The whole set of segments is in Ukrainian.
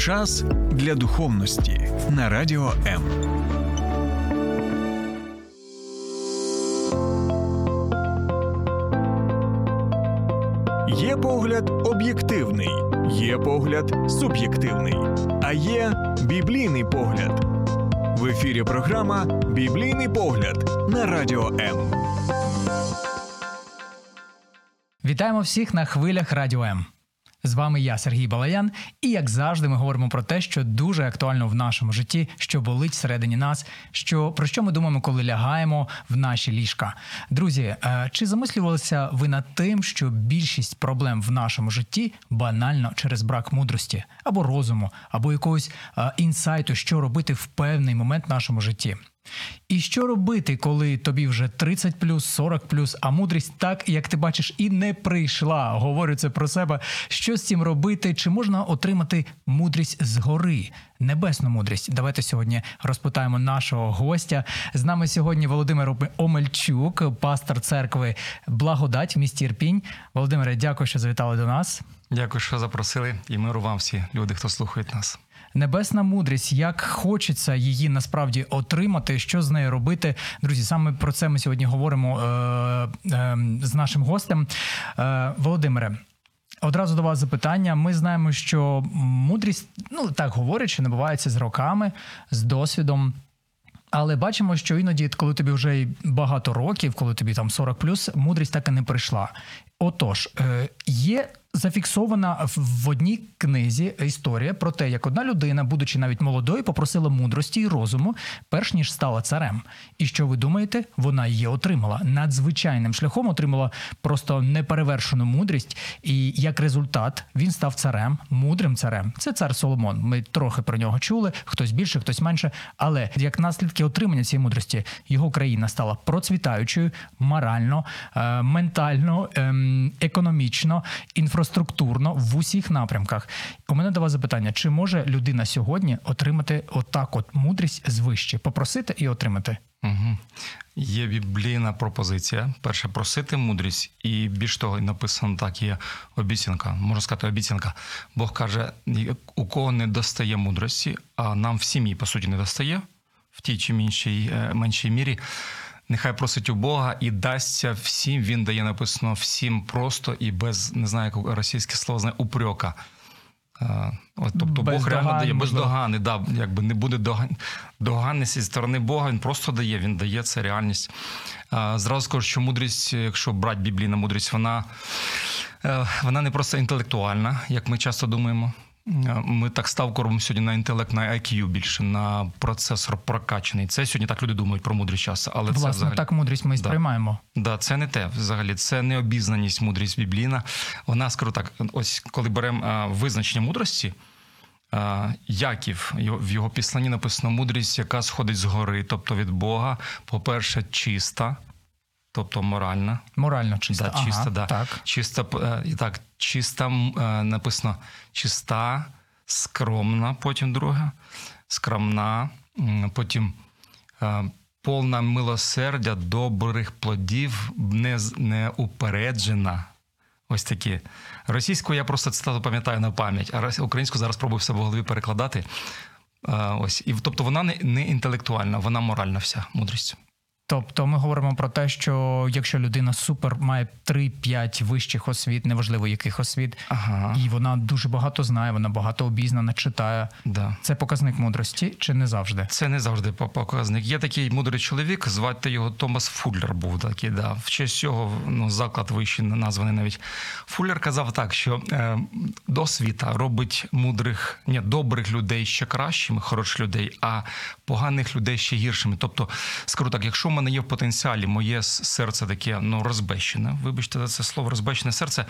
Час для духовності на радіо М. Є погляд об'єктивний, є погляд суб'єктивний, а є біблійний погляд. В ефірі програма Біблійний погляд на радіо М. Вітаємо всіх на хвилях Радіо М. З вами я, Сергій Балаян, і як завжди, ми говоримо про те, що дуже актуально в нашому житті, що болить всередині нас, що про що ми думаємо, коли лягаємо в наші ліжка. Друзі, е, чи замислювалися ви над тим, що більшість проблем в нашому житті банально через брак мудрості або розуму, або якогось е, інсайту, що робити в певний момент в нашому житті? І що робити, коли тобі вже 30 плюс, 40 плюс, а мудрість так, як ти бачиш, і не прийшла. Говорю це про себе. Що з цим робити? Чи можна отримати мудрість згори? Небесну мудрість. Давайте сьогодні розпитаємо нашого гостя. З нами сьогодні Володимир Омельчук, пастор церкви Благодать в місті Ірпінь. Володимире, дякую, що завітали до нас. Дякую, що запросили, і миру вам всі люди, хто слухають нас. Небесна мудрість, як хочеться її насправді отримати, що з нею робити, друзі. Саме про це ми сьогодні говоримо е, е, з нашим гостем. Е, Володимире, одразу до вас запитання. Ми знаємо, що мудрість, ну так говорять, що набувається з роками, з досвідом. Але бачимо, що іноді, коли тобі вже багато років, коли тобі там 40 плюс, мудрість так і не прийшла. Отож, е, є зафіксована в одній книзі історія про те, як одна людина, будучи навіть молодою, попросила мудрості і розуму, перш ніж стала царем. І що ви думаєте, вона її отримала надзвичайним шляхом, отримала просто неперевершену мудрість. І як результат він став царем, мудрим царем. Це цар Соломон. Ми трохи про нього чули, хтось більше, хтось менше. Але як наслідки отримання цієї мудрості, його країна стала процвітаючою морально, е, ментально, ем, економічно, інфраструктурно інфраструктурно в усіх напрямках. У мене до вас запитання: чи може людина сьогодні отримати отак, от мудрість звище, попросити і отримати? Угу. Є біблійна пропозиція. Перше просити мудрість, і більш того, написано так: є обіцянка. Можна сказати, обіцянка. Бог каже: у кого не достає мудрості, а нам в сім'ї по суті не достає в тій чи меншій, е, меншій мірі. Нехай просить у Бога і дасться всім. Він дає написано всім просто і без не знаю, як російське слово знає, упрека. От, Тобто без Бог реально дає бездоганний, да, якби не буде доганності зі сторони Бога, він просто дає, він дає це реальність. Зразу скажу, що мудрість, якщо брати біблійна мудрість, вона, е, вона не просто інтелектуальна, як ми часто думаємо. Ми так ставку робимо сьогодні на інтелект, на IQ більше, на процесор прокачаний. Це сьогодні так люди думають про мудрість часу. Але Власне, це взагалі... так мудрість ми і сприймаємо. Да, це не те взагалі. Це не обізнаність, мудрість біблійна. Вона скажу так: ось коли беремо визначення мудрості. Яків в його післанні написано мудрість, яка сходить з гори, тобто від Бога. По-перше, чиста, тобто моральна. Морально чиста. Да, чиста, ага, да. так. Чиста, так, чиста написано чиста, скромна, потім друга, скромна, потім повна милосердя, добрих плодів, не, не упереджена. Ось такі. Російську я просто цитату пам'ятаю на пам'ять, а українську зараз пробую все в голові перекладати. Ось. І, Тобто вона не інтелектуальна, вона моральна вся мудрість. Тобто ми говоримо про те, що якщо людина супер має 3-5 вищих освіт, неважливо яких освіт, ага. і вона дуже багато знає, вона багато обізнана, читає. Да. Це показник мудрості чи не завжди? Це не завжди показник. Є такий мудрий чоловік, звати його Томас Фуллер. Був такий. Да. В честь цього ну, заклад вищий названий навіть. Фуллер казав так, що е, досвіта робить мудрих, ні, добрих людей ще кращими, хороших людей, а поганих людей ще гіршими. Тобто, скажу так, якщо ми мене є в потенціалі моє серце таке ну розбещене. Вибачте, за це слово розбещене серце.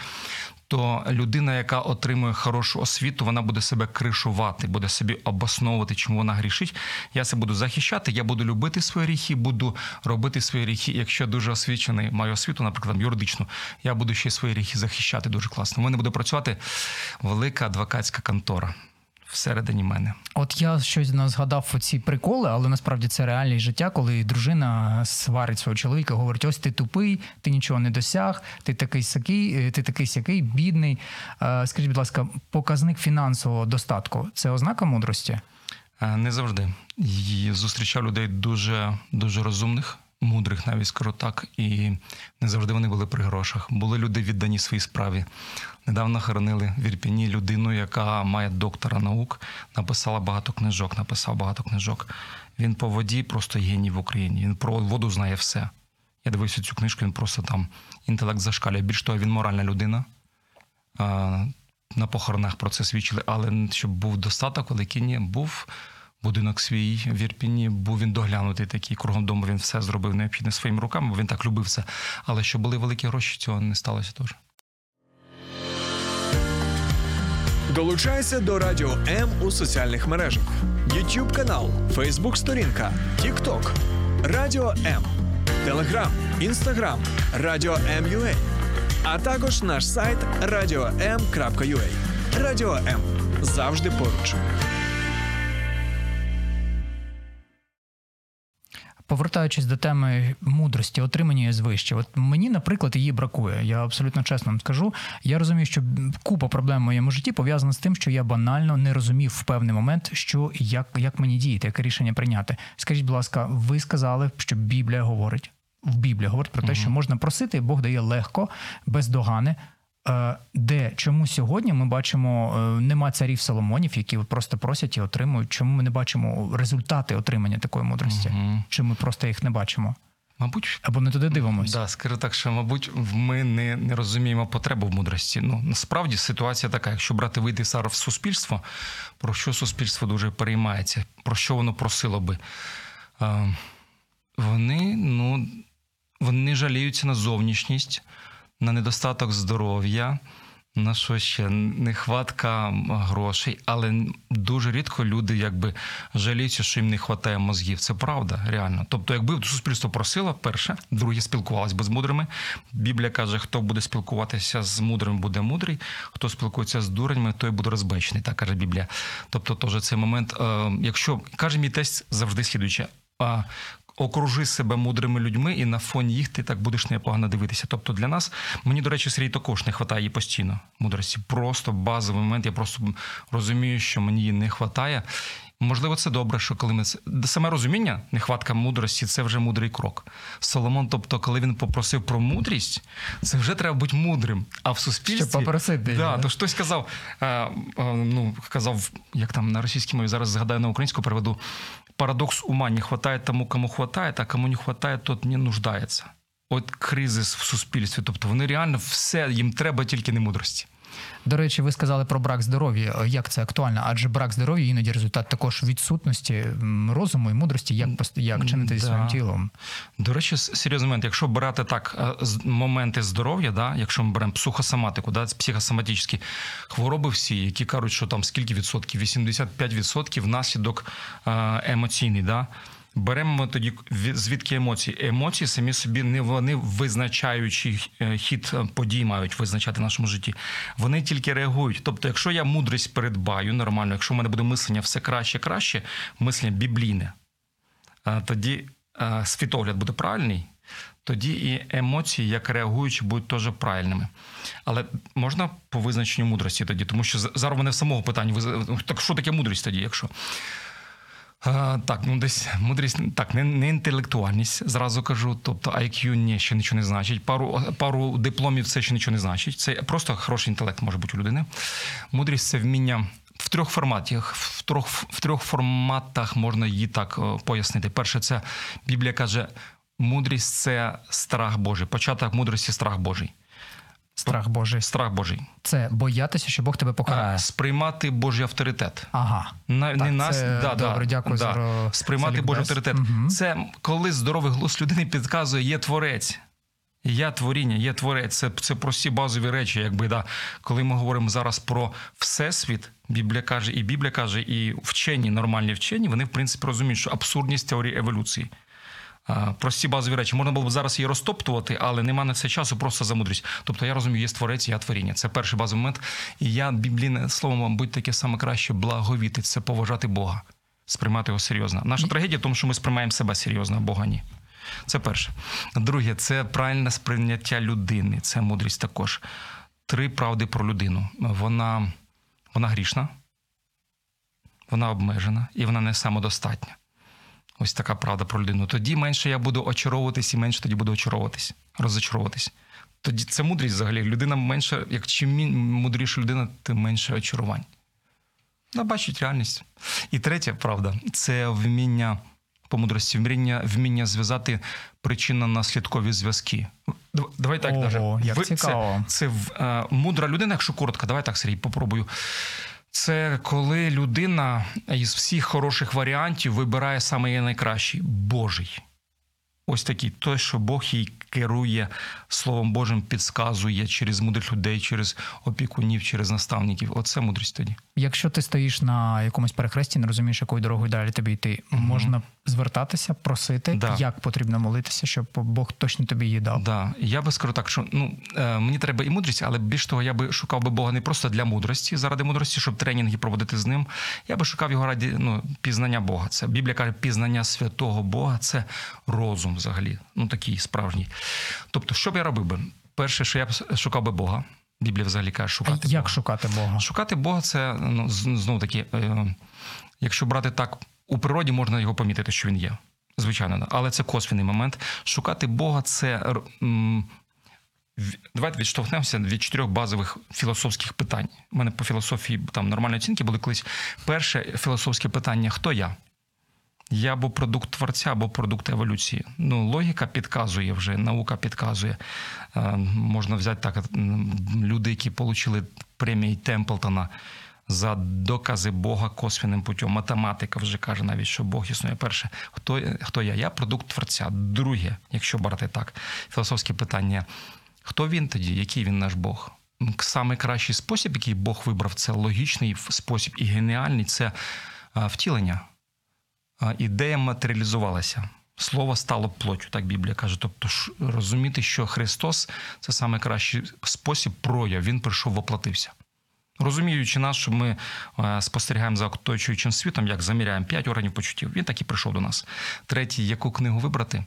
То людина, яка отримує хорошу освіту, вона буде себе кришувати, буде собі обосновувати, чому вона грішить. Я це буду захищати. Я буду любити свої гріхи, буду робити свої гріхи. Якщо дуже освічений маю освіту, наприклад, юридичну, я буду ще свої гріхи захищати дуже класно. У мене буде працювати велика адвокатська контора всередині мене. От я щось згадав ці приколи, але насправді це реальність життя, коли дружина сварить свого чоловіка, говорить: ось ти тупий, ти нічого не досяг, ти такий сякий, е, ти такий сякий, бідний. Е, Скажіть, будь ласка, показник фінансового достатку це ознака мудрості? Е, Не завжди. І зустрічав людей дуже, дуже розумних, мудрих, навіть скажу так, і не завжди вони були при грошах. Були люди віддані своїй справі. Недавно хоронили в Ірпіні людину, яка має доктора наук, написала багато книжок, написав багато книжок. Він по воді просто геній в Україні. Він про воду знає все. Я дивився цю книжку, він просто там інтелект зашкалює. Більш того, він моральна людина. На похоронах про це свідчили, але щоб був достаток великий, ні, був будинок свій в Ірпіні, був він доглянутий такий кругом дому. Він все зробив необхідне своїми руками, він так любив це. Але щоб були великі гроші, цього не сталося теж. Долучайся до Радіо М у соціальних мережах: YouTube канал, Facebook сторінка, TikTok, Радіо М, Телеграм, Інстаграм, Радіо М.Ua, а також наш сайт radio.m.ua. Радіо М завжди поруч. Повертаючись до теми мудрості, отримання звище, от мені, наприклад, її бракує. Я абсолютно чесно вам скажу. Я розумію, що купа проблем в моєму житті пов'язана з тим, що я банально не розумів в певний момент, що як, як мені діяти, яке рішення прийняти. Скажіть, будь ласка, ви сказали, що Біблія говорить в Біблії говорить про те, що можна просити, і Бог дає легко, без догани. Е, Де чому сьогодні ми бачимо, е, нема царів Соломонів, які просто просять і отримують. Чому ми не бачимо результати отримання такої мудрості? Мгм. Чи ми просто їх не бачимо? Мабуть, Або не туди дивимося? Да, скажу так, що, мабуть, ми не, не розуміємо потребу в мудрості. Ну, насправді ситуація така, якщо брати вийти зараз в суспільство, про що суспільство дуже переймається, про що воно просило би. Е, вони, ну, вони жаліються на зовнішність, на недостаток здоров'я, на що ще нехватка грошей, але дуже рідко люди якби жаліються, що їм не вистачає мозгів. Це правда, реально. Тобто, якби суспільство просило, перше, друге спілкувалось би з мудрими. Біблія каже, хто буде спілкуватися з мудрим, буде мудрий, хто спілкується з дурнями, той буде розбечений, так каже Біблія. Тобто, теж цей момент, е, якщо каже мій тесть завжди слідуюче. А окружи себе мудрими людьми, і на фоні їх ти так будеш непогано дивитися. Тобто для нас, мені, до речі, Сергій також не вистачає її постійно мудрості. Просто базовий момент. Я просто розумію, що мені її не вистачає. Можливо, це добре, що коли ми саме розуміння, нехватка мудрості це вже мудрий крок. Соломон, тобто, коли він попросив про мудрість, це вже треба бути мудрим. А в суспільстві Щоб попросити да, да? то хтось казав, е, е, ну казав, як там на російській мові зараз згадаю на українську переведу. Парадокс ума не хватает тому, кому хватает, а кому не хватает, тот не нуждається. От кризис в суспільстві. Тобто вони реально все їм треба тільки не мудрості. До речі, ви сказали про брак здоров'я. Як це актуально? Адже брак здоров'я іноді результат також відсутності розуму і мудрості, як як чинити зі Да. своїм тілом. До речі, серйозний момент, якщо брати так е, моменти здоров'я, да, якщо ми беремо психосоматику, да, психосоматичні хвороби всі, які кажуть, що там скільки відсотків? 85 відсотків внаслідок е, емоційний. Да? Беремо ми тоді звідки емоції. Емоції самі собі не вони визначаючий е, хід е, подій мають визначати в нашому житті. Вони тільки реагують. Тобто, якщо я мудрість передбаю нормально, якщо в мене буде мислення все краще, краще, мислення біблійне, тоді світогляд буде правильний, тоді і емоції, як реагуючі, будуть теж правильними. Але можна по визначенню мудрості тоді, тому що зараз мене в самого питання, так що таке мудрість тоді, якщо? Так, ну десь мудрість, так, не, не інтелектуальність, зразу кажу. Тобто IQ ні, ще нічого не значить. Пару, пару дипломів це ще нічого не значить. Це просто хороший інтелект може бути у людини. Мудрість це вміння в трьох форматах. В трьох, в трьох форматах можна її так е, пояснити. Перше, це Біблія каже: мудрість це страх Божий. Початок мудрості страх Божий. Страх Божий. Страх Божий. Це боятися, що Бог тебе покарає. А, сприймати Божий авторитет. Ага. На, Так, не нас, це да, добре, да, дякую да. за сприймати за Божий авторитет. Мгм. Це коли здоровий глузд людини підказує, є творець. Я творіння, є творець. Це, це прості базові речі. Якби да, коли ми говоримо зараз про всесвіт, Біблія каже, і Біблія каже, і вчені, нормальні вчені, вони в принципі розуміють, що абсурдність теорії еволюції. Прості базові речі. Можна було б зараз її розтоптувати, але нема на це часу просто за мудрість. Тобто я розумію, є творець, я творіння. Це перший базовий момент. І я біблійне слово, мабуть, таке саме краще благовіти це поважати Бога, сприймати його серйозно. Наша трагедія в тому, що ми сприймаємо себе серйозно, а Бога ні. Це перше. Друге, це правильне сприйняття людини. Це мудрість також. Три правди про людину. Вона, вона грішна, вона обмежена і вона не самодостатня. Ось така правда про людину. Тоді менше я буду очаровуватись і менше тоді буду очаровуватись, розочаровуватись. Тоді це мудрість взагалі. Людина менше, як чим мудріша людина, тим менше очарувань. Вона бачить реальність. І третя правда це вміння по мудрості, вміння, вміння зв'язати причинно-наслідкові зв'язки. Давай так Ого, даже. як Ви- цікаво. Це, це в- е, мудра людина, якщо коротко, давай так, Сергій, попробую. Це коли людина із всіх хороших варіантів вибирає саме найкращий Божий. Ось такий той, що Бог їй керує Словом Божим, підсказує через мудрих людей, через опікунів, через наставників. Оце мудрість тоді. Якщо ти стоїш на якомусь перехресті, не розумієш, якою дорогою далі тобі йти, можна звертатися, просити, Да. як потрібно молитися, щоб Бог точно тобі її дав. Да, я би скажу так, що ну е, мені треба і мудрість, але більш того, я би шукав би Бога не просто для мудрості, заради мудрості, щоб тренінги проводити з ним. Я би шукав його раді ну, пізнання Бога. Це Біблія каже, пізнання святого Бога це розум взагалі. Ну такий справжній. Тобто, що б я робив би? Перше, що я б шукав би Бога. Біблія взагалі каже, А як Бога. шукати Бога? Шукати Бога це ну, знову таки, е, якщо брати так, у природі можна його помітити, що він є. Звичайно, але це косвіний момент. Шукати Бога це. м, Давайте відштовхнемося від чотирьох базових філософських питань. У мене по філософії там нормальні оцінки були колись. Перше філософське питання: хто я? Я або продукт творця, або продукт еволюції. Ну, логіка підказує вже, наука підказує. Е, можна взяти так, люди, які отримали премії Темплтона за докази Бога косвінним путем. Математика вже каже навіть, що Бог існує. Перше, хто, хто я? Я продукт творця. Друге, якщо брати так, філософське питання: хто він тоді? Який він наш Бог? Саме кращий спосіб, який Бог вибрав, це логічний спосіб і геніальний це е, втілення. Ідея матеріалізувалася. Слово стало плоттю, так Біблія каже. Тобто, розуміти, що Христос це саме кращий спосіб прояв. Він прийшов, воплотився. Розуміючи нас, що ми е, спостерігаємо за оточуючим світом, як заміряємо п'ять органів почуттів, він так і прийшов до нас. Третє, яку книгу вибрати?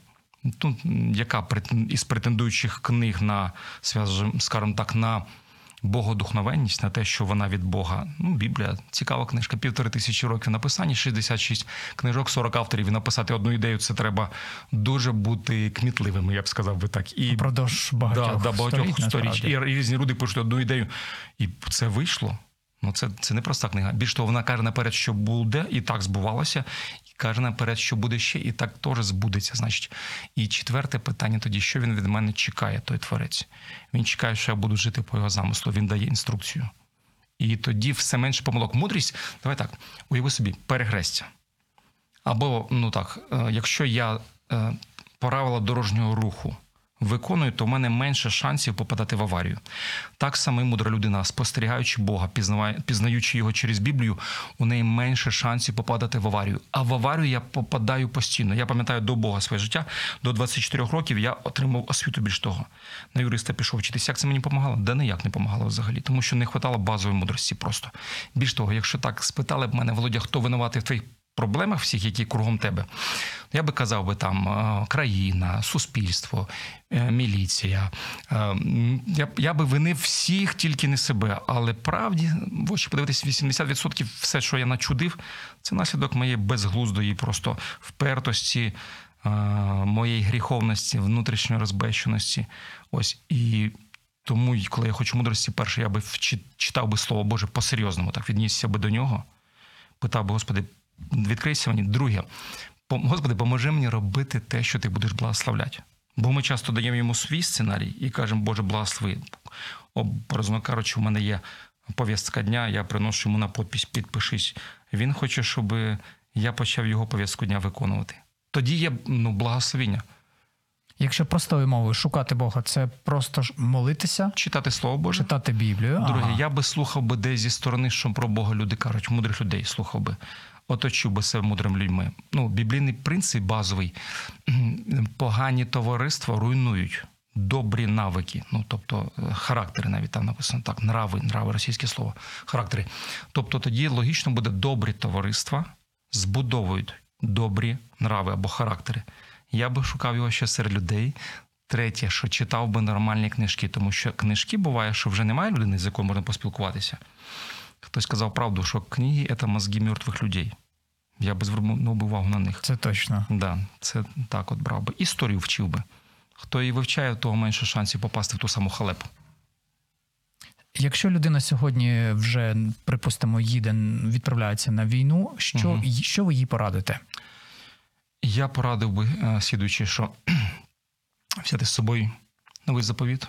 Тут яка із претендуючих книг на скажімо так, на богодухновенність, на те, що вона від Бога. Ну, Біблія цікава книжка, півтори тисячі років написання, 66 книжок, 40 авторів. І написати одну ідею це треба дуже бути кмітливим, я б сказав би так. І Впродовж багатьох, да, да, багатьох сторіч. І різні люди пишуть одну ідею, і це вийшло. Ну, це, це не проста книга. Більш того, вона каже наперед, що буде, і так збувалося, каже наперед, що буде ще, і так теж збудеться. Значить. І четверте питання тоді, що він від мене чекає, той творець. Він чекає, що я буду жити по його замислу. Він дає інструкцію. І тоді все менше помилок. Мудрість, давай так, уяви собі, перехрестя. Або, ну так, е, якщо я е, правила дорожнього руху виконую, то в мене менше шансів попадати в аварію. Так само мудра людина, спостерігаючи Бога, пізнаючи його через Біблію, у неї менше шансів попадати в аварію. А в аварію я попадаю постійно. Я пам'ятаю до Бога своє життя. До 24 років я отримав освіту більш того. На юриста пішов вчитися. Як це мені допомагало? Да ніяк не допомагало взагалі, тому що не вистачало базової мудрості просто. Більш того, якщо так спитали б мене, Володя, хто винуватий в твоїх проблемах всіх, які кругом тебе, я би казав би там е, країна, суспільство, е, міліція. Е, Я, я би винив всіх, тільки не себе. Але правді, в очі подивитись, 80% все, що я начудив, це наслідок моєї безглуздої просто впертості, моєї гріховності, внутрішньої розбещеності. Ось і. Тому, коли я хочу мудрості, перше, я би читав би Слово Боже по-серйозному, так віднісся би до нього, питав би, Господи, відкрийся мені. Друге, Господи, поможи мені робити те, що ти будеш благословляти. Бо ми часто даємо йому свій сценарій і кажемо, Боже, благослови. Образно кажучи, у мене є повістка дня, я приношу йому на подпись, підпишись. Він хоче, щоб я почав його повістку дня виконувати. Тоді є ну, благословіння. Якщо простою мовою шукати Бога, це просто ж молитися, Читати Слово Боже. читати Біблію. Друге, Ага. я би слухав би десь зі сторони, що про Бога люди кажуть, мудрих людей слухав би. Оточив би себе мудрими людьми. Ну, біблійний принцип базовий: погані товариства руйнують. Добрі навики, ну тобто е, характери, навіть там написано так, нрави, нрави, російське слово, характери. Тобто тоді логічно буде добрі товариства збудовують добрі нрави або характери. Я би шукав його ще серед людей. Третє, що читав би нормальні книжки, тому що книжки буває, що вже немає людини, з якою можна поспілкуватися. Хтось сказав правду, що книги це мозги мертвих людей. Я би звернув увагу на них. Це точно. Да, це так от брав би. Історію вчив би. Хто її вивчає, того менше шансів попасти в ту саму халепу. Якщо людина сьогодні вже, припустимо, їде, відправляється на війну, що, Мгм. що ви їй порадите? Я порадив би, е, слідуючи, що взяти з собою новий заповіт,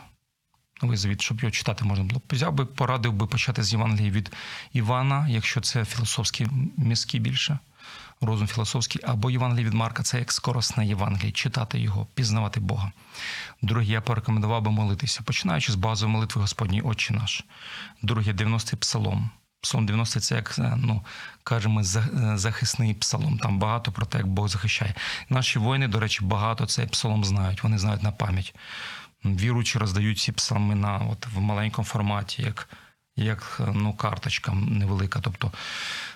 новий завіт, щоб його читати можна було. Взяв би, порадив би почати з Євангелії від Івана, якщо це філософські мізки більше, розум філософський, або Євангелії від Марка, це як скоросне Євангеліє, читати його, пізнавати Бога. Друге, я порекомендував би молитися, починаючи з базової молитви Господній Отче наш. Друге, 90-й псалом. Псалом 90 це як е, ну кажемо, е, захисний псалом. Там багато про те, як Бог захищає. Наші воїни, до речі, багато цей псалом знають. Вони знають на пам'ять. Віруючи роздають ці псалми на от в маленькому форматі, як, як ну, карточка невелика. Тобто,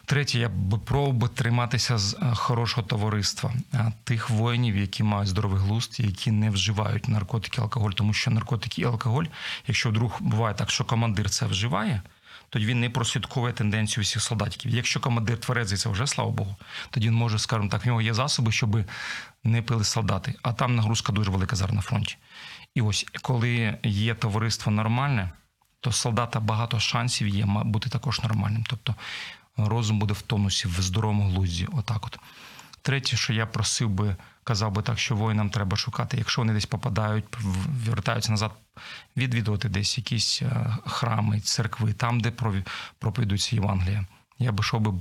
третє, я б би триматися з е, хорошого товариства, е, тих воїнів, які мають здоровий глузд, які не вживають наркотики, алкоголь, тому що наркотики і алкоголь, якщо вдруг буває так, що командир це вживає. Тоді він не прослідковує тенденцію всіх солдатиків. Якщо командир тверезий, це вже слава Богу, тоді він може, скажімо так, в нього є засоби, щоб не пили солдати. А там нагрузка дуже велика зараз на фронті. І ось коли є товариство нормальне, то солдата багато шансів є бути також нормальним. Тобто розум буде в тонусі, в здоровому глузді. Отак от. Третє, що я просив би, казав би так, що воїнам треба шукати, якщо вони десь попадають, вертаються назад, відвідувати десь якісь е, храми, церкви, там, де проповідується Євангелія. Я би йшов би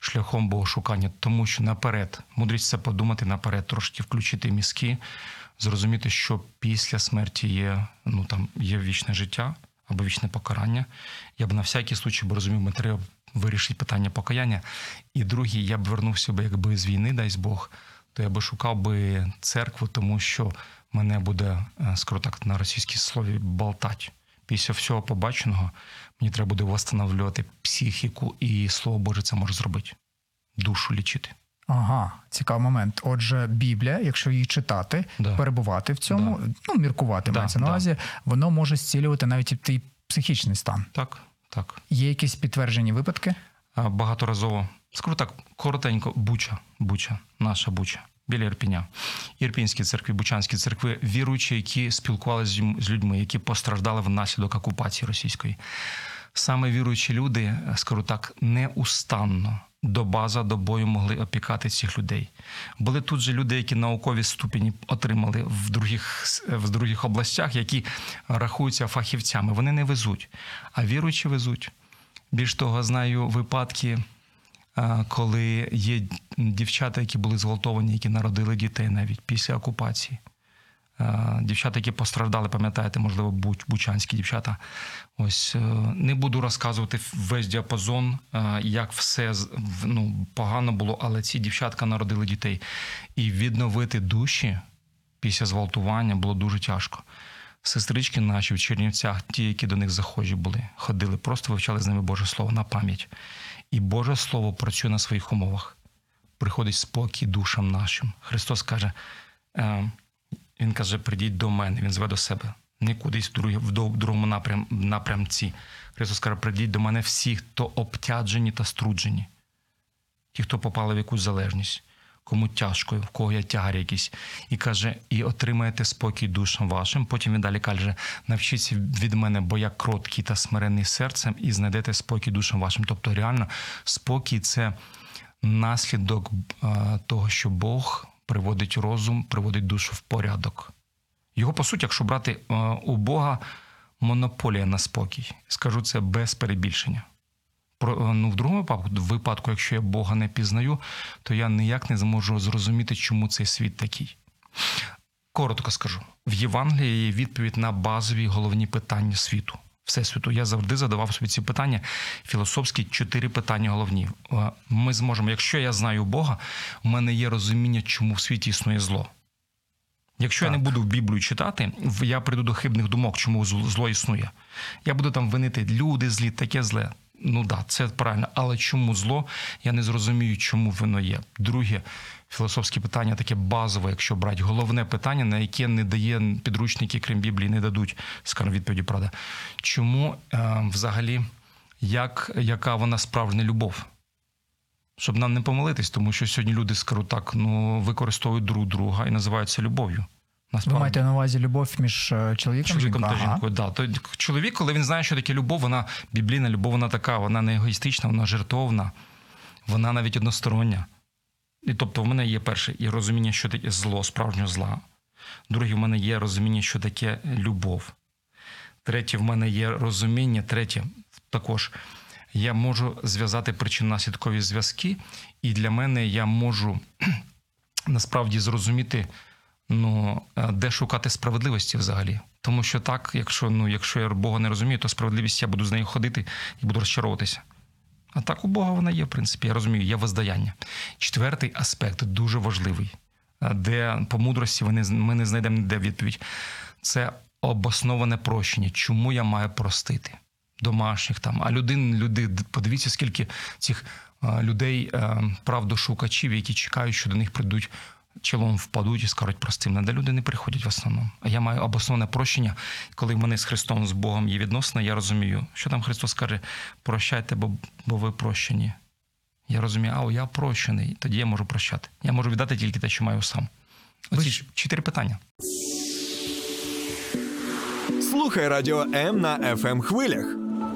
шляхом богошукання, тому що наперед, мудрість це подумати наперед, трошки включити мізки, зрозуміти, що після смерті є, ну, там, є вічне життя або вічне покарання. Я б на всякий случай би розумів, ми треба вирішити питання покаяння. І другий, я б вернувся би, якби з війни, дасть Бог, то я би шукав би церкву, тому що мене буде, е, скажу так, на російській слові болтать. Після всього побаченого мені треба буде восстановлювати психіку, і слово Боже це може зробити. Душу лічити. Ага, цікавий момент. Отже, Біблія, якщо її читати, Да. перебувати в цьому, ну міркувати Да, мається на да. увазі, воно може зцілювати навіть і той психічний стан. Так, так. Є якісь підтверджені випадки? Багаторазово. Скажу так, коротенько, Буча, Буча, наша Буча, біля Ірпіня. Ірпінські церкви, Бучанські церкви, віруючі, які спілкувалися з людьми- які постраждали внаслідок окупації російської. Саме віруючі люди, е, скажу так, неустанно доба за добою могли опікати цих людей. Були тут же люди, які наукові ступені отримали в других, в других областях, які рахуються фахівцями. Вони не везуть, а віруючі везуть. Більш того, знаю випадки, коли є дівчата, які були зґвалтовані, які народили дітей навіть після окупації. Дівчата, які постраждали, пам'ятаєте, можливо, бучанські дівчата. Ось е, не буду розказувати весь діапазон, е, як все ну, погано було, але ці дівчатка народили дітей. І відновити душі після зґвалтування було дуже тяжко. Сестрички наші в Чернівцях, ті, які до них захожі були, ходили, просто вивчали з ними Боже Слово на пам'ять. І Боже Слово працює на своїх умовах. Приходить спокій душам нашим. Христос каже, е, Він каже: прийдіть до мене, Він зве до себе. Не кудись в, другому напрям, напрямці. Христос каже, прийдіть до мене всі, хто обтяджені та струджені. Ті, хто попали в якусь залежність, кому тяжко, в кого є тягар якийсь. І каже, і отримаєте спокій душам вашим. Потім він далі каже: навчіться від мене, бо я кроткий та смиренний серцем, і знайдете спокій душам вашим. Тобто, реально, спокій це наслідок того, що Бог приводить розум, приводить душу в порядок. Його, по суті, якщо брати е, у Бога монополія на спокій. Скажу це без перебільшення. Про, е, ну, в другому випадку, якщо я Бога не пізнаю, то я ніяк не зможу зрозуміти, чому цей світ такий. Коротко скажу: в Євангелії є відповідь на базові головні питання світу. Всесвіту. Я завжди задавав собі ці питання. Філософські чотири питання головні. Е, Ми зможемо, якщо я знаю Бога, у мене є розуміння, чому в світі існує зло. Якщо я не буду в Біблію читати, я прийду до хибних думок, чому зло існує. Я буду там винити люди злі, таке зле. Ну да, це правильно. Але чому зло? Я не зрозумію, чому воно є. Друге філософське питання, таке базове, якщо брати, головне питання, на яке не дає підручники, крім Біблії, не дадуть, скажімо, відповіді, правда. Чому е, взагалі, як, яка вона справжня любов? Щоб нам не помилитись, тому що сьогодні люди, скажу так, ну використовують друг друга і називають це любов'ю. Ви маєте на увазі любов між е, чоловіком, Чоловіком та жінкою? Ага. жінкою, да. То чоловік, коли він знає, що таке любов, вона біблійна любов, вона така, вона не егоїстична, вона жертовна, вона навіть одностороння. І тобто, в мене є перше і розуміння, що таке зло, справжнього зла. Друге, в мене є розуміння, що таке любов. Третє, в мене є розуміння, третє, також я можу зв'язати причинно-наслідкові зв'язки, і для мене я можу насправді зрозуміти, ну, е, де шукати справедливості взагалі. Тому що так, якщо, ну, якщо я Бога не розумію, то справедливість я буду з нею ходити і буду розчаровуватися. А так у Бога вона є, в принципі, я розумію, є воздаяння. Четвертий аспект дуже важливий, е, де по мудрості ми не, знайдемо ніде відповідь. Це обосноване прощення. Чому я маю простити? Домашніх там, а людей, люди, подивіться, скільки цих е, людей, правдошукачів, які чекають, що до них прийдуть челом впадуть і скажуть простим. Надо люди не приходять в основному. А я маю обосноване прощення. Коли в мене з Христом, з Богом є відносини, я розумію, що там Христос каже: прощайте, бо, бо ви прощені. Я розумію, а я прощений, тоді я можу прощати. Я можу віддати тільки те, що маю сам. Оці ж- чотири питання. Слухай радіо М на fm хвилях.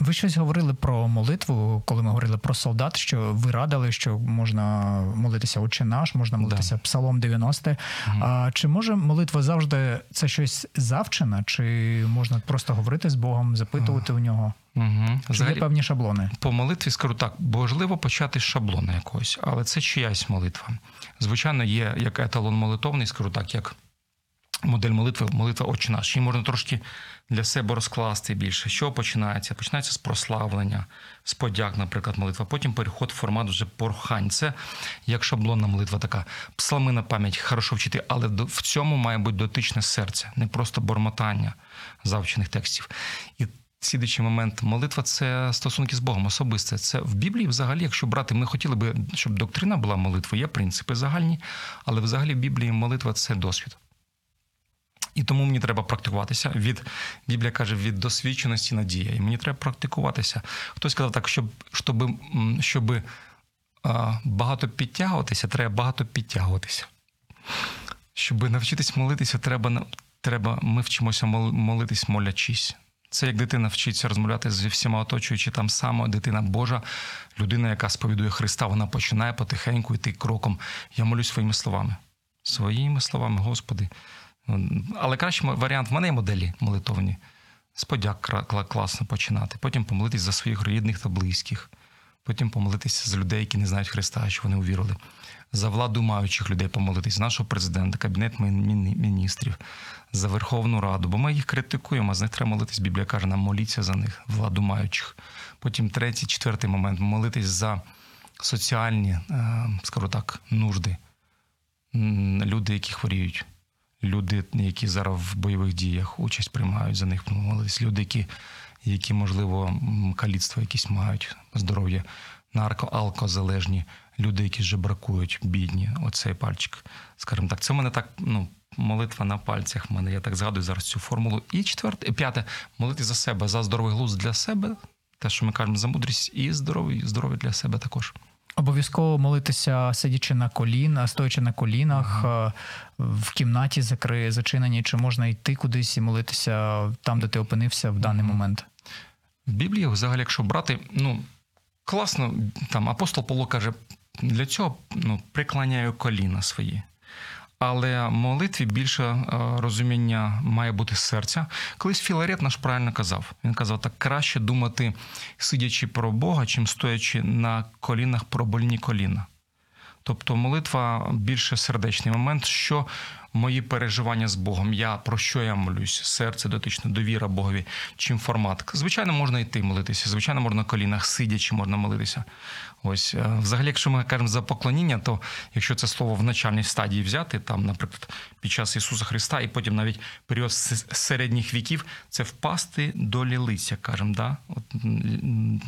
Ви щось говорили про молитву, коли ми говорили про солдат, що ви радили, що можна молитися «Отче наш, можна молитися Псалом 90. А чи може молитва завжди це щось завчена, чи можна просто говорити з Богом, запитувати у нього? Угу. Чи є певні шаблони? По молитві скажу так, можливо почати з шаблону якогось, але це чиясь молитва. Звичайно, є як еталон молитовний, скажу так, як модель молитви, молитва «Отче наш». Її можна трошки для себе розкласти більше. Що починається? Починається з прославлення, з подяк, наприклад, молитва. Потім переход в формат вже порхань. Це як шаблонна молитва така. Псалми на пам'ять хорошо вчити, але в цьому має бути дотичне серце, не просто бормотання завчених текстів. І Слідуючий момент, молитва це стосунки з Богом особисте. Це в Біблії, взагалі, якщо брати, ми хотіли би, щоб доктрина була молитви, є принципи загальні, але взагалі в Біблії молитва це досвід. І тому мені треба практикуватися. Від Біблія каже, від досвідченості надія. І мені треба практикуватися. Хтось сказав так, щоб, щоб, щоб а, багато підтягуватися, треба багато підтягуватися. Щоб навчитись молитися, треба, треба ми вчимося мол- молитись, молячись. Це як дитина вчиться розмовляти зі всіма оточуючи там саме дитина Божа, людина, яка сповідує Христа, вона починає потихеньку йти кроком. Я молюсь своїми словами. Своїми словами, Господи. Але кращий варіант в мене є моделі молитовні. З подяк класно починати. Потім помолитись за своїх рідних та близьких. Потім помолитися за людей, які не знають Христа, що вони увірили. За владу маючих людей помолитись, нашого президента, кабінет мін- мін- міністрів, за Верховну Раду. Бо ми їх критикуємо, а з них треба молитись. Біблія каже, нам моліться за них, владу маючих. Потім третій, четвертий момент молитись за соціальні, е, скажу так, нужди. Люди, які хворіють, люди, які зараз в бойових діях участь приймають, за них молитись. Люди, які, які можливо, каліцтво якісь мають, здоров'я, нарко, алкозалежні, люди, які жебракують, бідні. Оцей пальчик. Скажімо так, це мене так, ну. Молитва на пальцях мене. Я так згадую зараз цю формулу. І четверте, п'яте молити за себе, за здоровий глузд для себе, те, що ми кажемо за мудрість, і здоров'я для себе також. Обов'язково молитися, сидячи на колінах, стоячи на колінах, е, в кімнаті закри, зачинені, чи можна йти кудись і молитися там, де ти опинився в даний момент. Біблія, взагалі, якщо брати, ну класно, там апостол Павло каже, для цього ну, приклоняю коліна свої. Але молитві більше е, розуміння має бути з серця. Колись Філарет наш правильно казав. Він казав, так краще думати, сидячи про Бога, чим стоячи на колінах про больні коліна. Тобто молитва більше сердечний момент, що мої переживання з Богом, я про що я молюсь, серце дотично, довіра Богові, чим формат. Звичайно, можна йти молитися, звичайно, можна на колінах, сидячи, можна молитися. Ось, е, взагалі, якщо ми кажемо за поклоніння, то якщо це слово в начальній стадії взяти, там, наприклад, під час Ісуса Христа, і потім навіть період середніх віків, це впасти до лілиця, кажемо, да? От,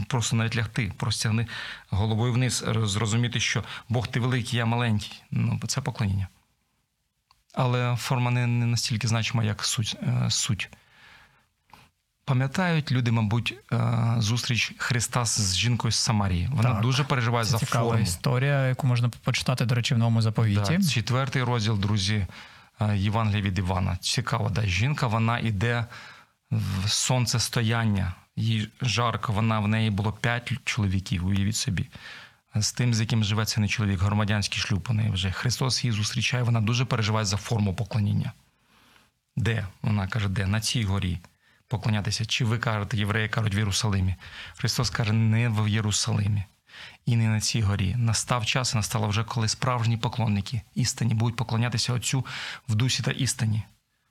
просто навіть лягти, простягни головою вниз, зрозуміти, що Бог ти великий, я маленький. Ну, це поклоніння. Але форма не, не настільки значима, як суть. е, суть. Пам'ятають люди, мабуть, е, зустріч Христа з жінкою з Самарії. Вона Так. дуже переживає Це за цікава форму. історія, яку можна почитати, до речі, в новому заповіті. Да, четвертий розділ, друзі, е, Євангелія від Івана. Цікаво, да. Жінка вона йде в сонцестояння, їй жарко, вона в неї було п'ять чоловіків, уявіть собі. З тим, з яким живе цей не чоловік, громадянський шлюб у неї вже. Христос її зустрічає, вона дуже переживає за форму поклоніння. Де? Вона каже, де? На цій горі поклонятися. Чи ви кажете, євреї кажуть в Єрусалимі? Христос каже, не в Єрусалимі і не на цій горі. Настав час, і настало вже, коли справжні поклонники істині будуть поклонятися Отцю в дусі та істині.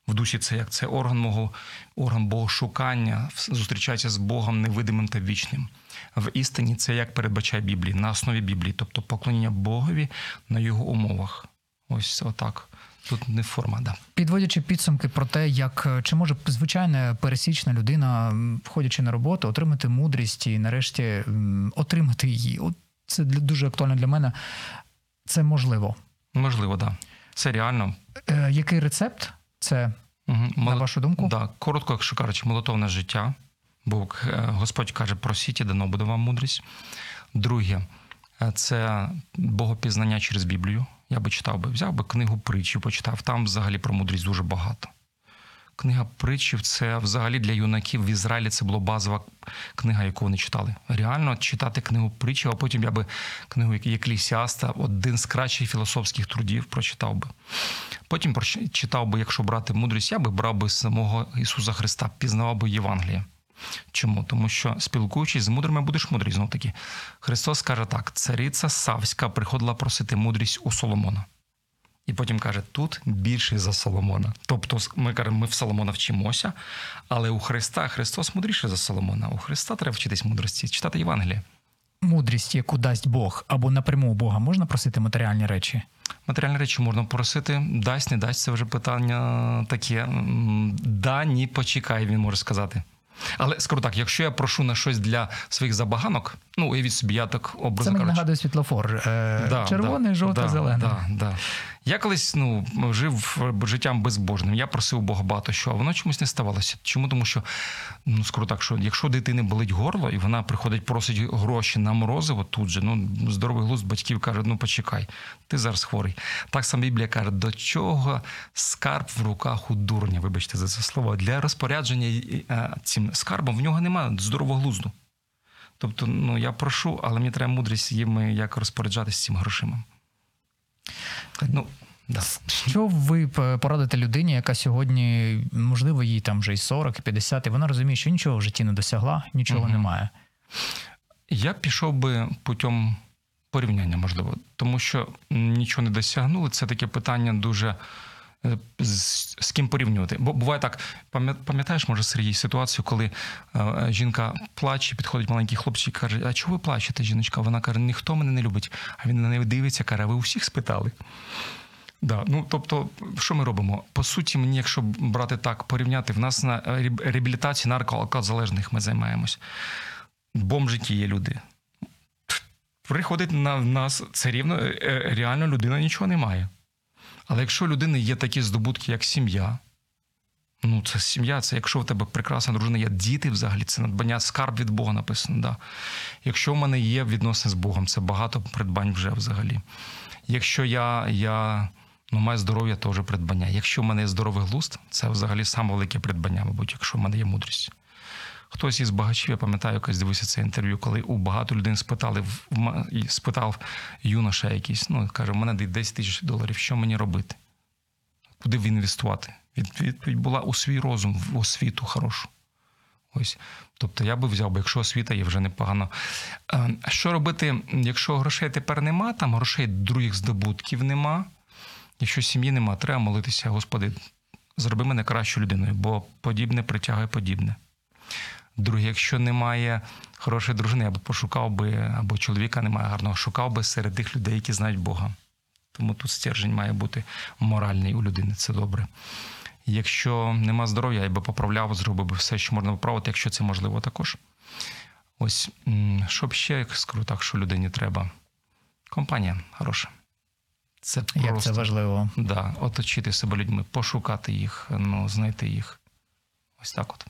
В душі це як це орган мого, орган богошукання, зустрічається з Богом невидимим та вічним. В істині це як передбачає Біблія, на основі Біблії, тобто поклоніння Богові на його умовах. Ось отак. Тут не форма, да. Підводячи підсумки про те, як е, чи може звичайна пересічна людина, входячи на роботу, отримати мудрість і нарешті отримати її. От це дуже актуально для мене. Це можливо. Можливо, да. Це реально. Е, який рецепт? Це Угу. на вашу думку? Да, коротко, якщо кажучи, молитовне життя. Бо е, Господь каже, просіть і дано буде вам мудрість. Друге, е, це богопізнання через Біблію. Я би читав би, взяв би книгу притчів, почитав. Там взагалі про мудрість дуже багато. Книга притчів це взагалі для юнаків в Ізраїлі це була базова книга, яку вони читали. Реально читати книгу притчів, а потім я би книгу Еклісіаста, один з кращих філософських трудів прочитав би. Потім проч- читав би, якщо брати мудрість, я би брав би самого Ісуса Христа, пізнавав би Євангеліє. Чому? Тому що спілкуючись з мудрими, будеш мудрий. Знов таки. Христос каже так: цариця Савська приходила просити мудрість у Соломона. І потім каже: тут більший за Соломона. Тобто, ми кажемо, ми в Соломона вчимося, але у Христа Христос мудріший за Соломона. У Христа треба вчитись мудрості, читати Євангеліє. Мудрість, яку дасть Бог, або напряму у Бога можна просити матеріальні речі? Матеріальні речі можна просити, дасть, не дасть, це вже питання таке. Да, ні, почекай, він може сказати. Але скажу так, якщо я прошу на щось для своїх забаганок, ну уявіть собі, я так Це образно мені кажучи. нагадує світлофор. Е, Да, червоний, да, жовтий, да, зелений. Да, да. Я колись ну, жив життям безбожним. Я просив Бога багато що, а воно чомусь не ставалося. Чому? Тому що ну скажу так, що якщо дитини болить горло, і вона приходить, просить гроші на морозиво тут же, ну здоровий глузд батьків каже: ну почекай, ти зараз хворий. Так само Біблія каже, до чого скарб в руках у дурня, вибачте за це слово, для розпорядження е, цим скарбом в нього немає здорового глузду. Тобто, ну я прошу, але мені треба мудрість їм, як розпоряджатися цим грошима. Ну, да. Що ви порадите людині, яка сьогодні, можливо, їй там вже і 40, і 50, і вона розуміє, що нічого в житті не досягла, нічого Мгм. немає. Я пішов би путем порівняння, можливо, тому що нічого не досягнули. Це таке питання дуже. Е, З, з ким порівнювати? Бо буває так, пам'ятаєш, може, Сергій, ситуацію, коли е, жінка плаче, підходить маленький хлопчик і каже: А чого ви плачете, жіночка? Вона каже, ніхто мене не любить. А він на неї дивиться, каже, а ви усіх спитали. Да, ну тобто, що ми робимо? По суті, мені, якщо брати так, порівняти, в нас на реабілітації наркоалкозалежних ми займаємось. Бомжики є люди. Приходить на нас, це рівно, е, реально людина нічого не має. Але якщо у людини є такі здобутки, як сім'я, Ну, це сім'я, це якщо в тебе прекрасна дружина, є діти взагалі, це надбання скарб від Бога написано. Да. Якщо в мене є відносини з Богом, це багато придбань вже взагалі. Якщо я, я ну, маю здоров'я, вже придбання. Якщо в мене є здоровий глузд, це взагалі саме велике придбання, мабуть, якщо в мене є мудрість. Хтось із багачів, я пам'ятаю, якось дивився це інтерв'ю, коли у багато людей спитали, спитав юноша якийсь, ну, каже, у мене 10 тисяч доларів, що мені робити? Куди в інвестувати? Від- Відповідь була у свій розум, в освіту хорошу. Ось. Тобто я би взяв, бо якщо освіта є вже непогано. Що робити, якщо грошей тепер нема, там грошей других здобутків нема. Якщо сім'ї нема, треба молитися, Господи, зроби мене кращою людиною, бо подібне притягує подібне. Друге, якщо немає хорошої дружини, я би пошукав би, або чоловіка немає гарного, шукав би серед тих людей, які знають Бога. Тому тут стержень має бути моральний у людини, це добре. Якщо нема здоров'я, я би поправляв, зробив би все, що можна поправити, якщо це можливо також. Ось, щоб ще як скажу так, що людині треба. Компанія хороша. Це Як це важливо. Да, оточити себе людьми, пошукати їх, ну, знайти їх. Ось так от.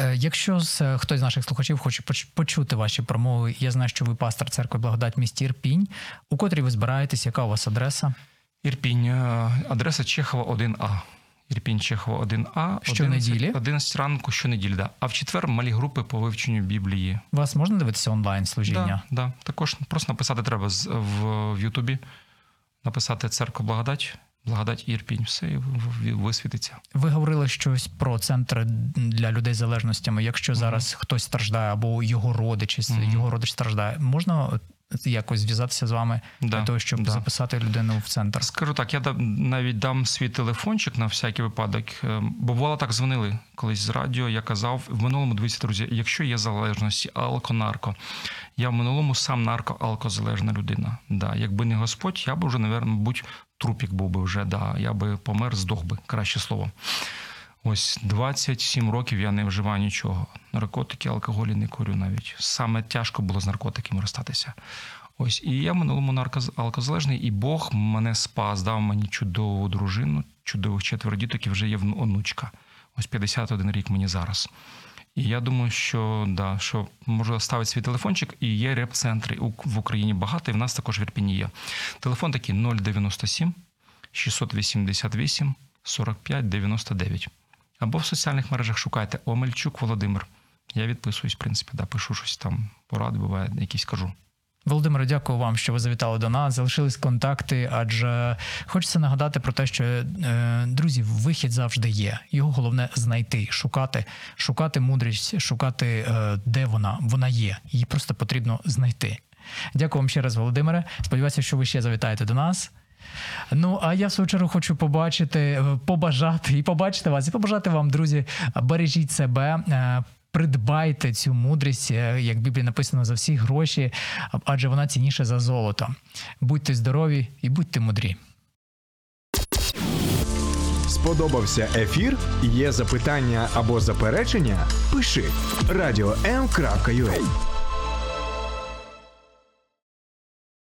Е, Якщо з, е, хтось з наших слухачів хоче поч- почути ваші промови, я знаю, що ви пастор церкви Благодать місті Ірпінь, у котрій ви збираєтесь, яка у вас адреса? Ірпінь, е, адреса Чехова 1А. Ірпінь Чехова 1А. Щонеділі? 11, 11 ранку щонеділі, да. А в четвер малі групи по вивченню Біблії. Вас можна дивитися онлайн служіння? Да, да. Також просто написати треба в, в Ютубі. Написати церква Благодать, Благодать Ірпінь. Все і висвітиться. Ви говорили щось про центри для людей з залежностями. Якщо зараз хтось страждає або його родич, із- Мгм. його родич страждає, можна якось зв'язатися з вами Да, для того, щоб да. записати людину в центр? Скажу так, я навіть дам свій телефончик на всякий випадок. Е, Бо бувало так дзвонили колись з радіо. Я казав в минулому, дивіться, друзі, якщо є залежності, алко-нарко, я в минулому сам нарко-алкозалежна людина. Да, якби не Господь, я б вже, мабуть, трупік був би вже. Да, я би помер, здох би, краще слово. Ось 27 років я не вживаю нічого. Наркотики, алкоголі не курю навіть. Саме тяжко було з наркотиками розстатися. Ось і я в минулому наркозалежний, і Бог мене спас, дав мені чудову дружину, чудових четверо діток, і вже є онучка. Ось 51 рік мені зараз. І я думаю, що да, що можу ставити свій телефончик, і є реп-центри в Україні багато, і в нас також в Ірпіні є. Телефон такий 097 688 45 99. Або в соціальних мережах шукайте Омельчук Володимир. Я відписуюсь, в принципі, да, пишу щось там, поради буває, якісь кажу. Володимире, дякую вам, що ви завітали до нас. Залишились контакти, адже хочеться нагадати про те, що е, друзі, вихід завжди є. Його головне знайти, шукати, шукати мудрість, шукати, е, де вона. Вона є. Її просто потрібно знайти. Дякую вам ще раз, Володимире. Сподіваюся, що ви ще завітаєте до нас. Ну, а я в свою чергу хочу побачити, е, побажати і побачити вас, і побажати вам, друзі, бережіть себе. Придбайте цю мудрість, е, як в Біблії написано, за всі гроші, адже вона цінніша за золото. Будьте здорові і будьте мудрі. Сподобався ефір? Є запитання або заперечення? Пиши радіом.ua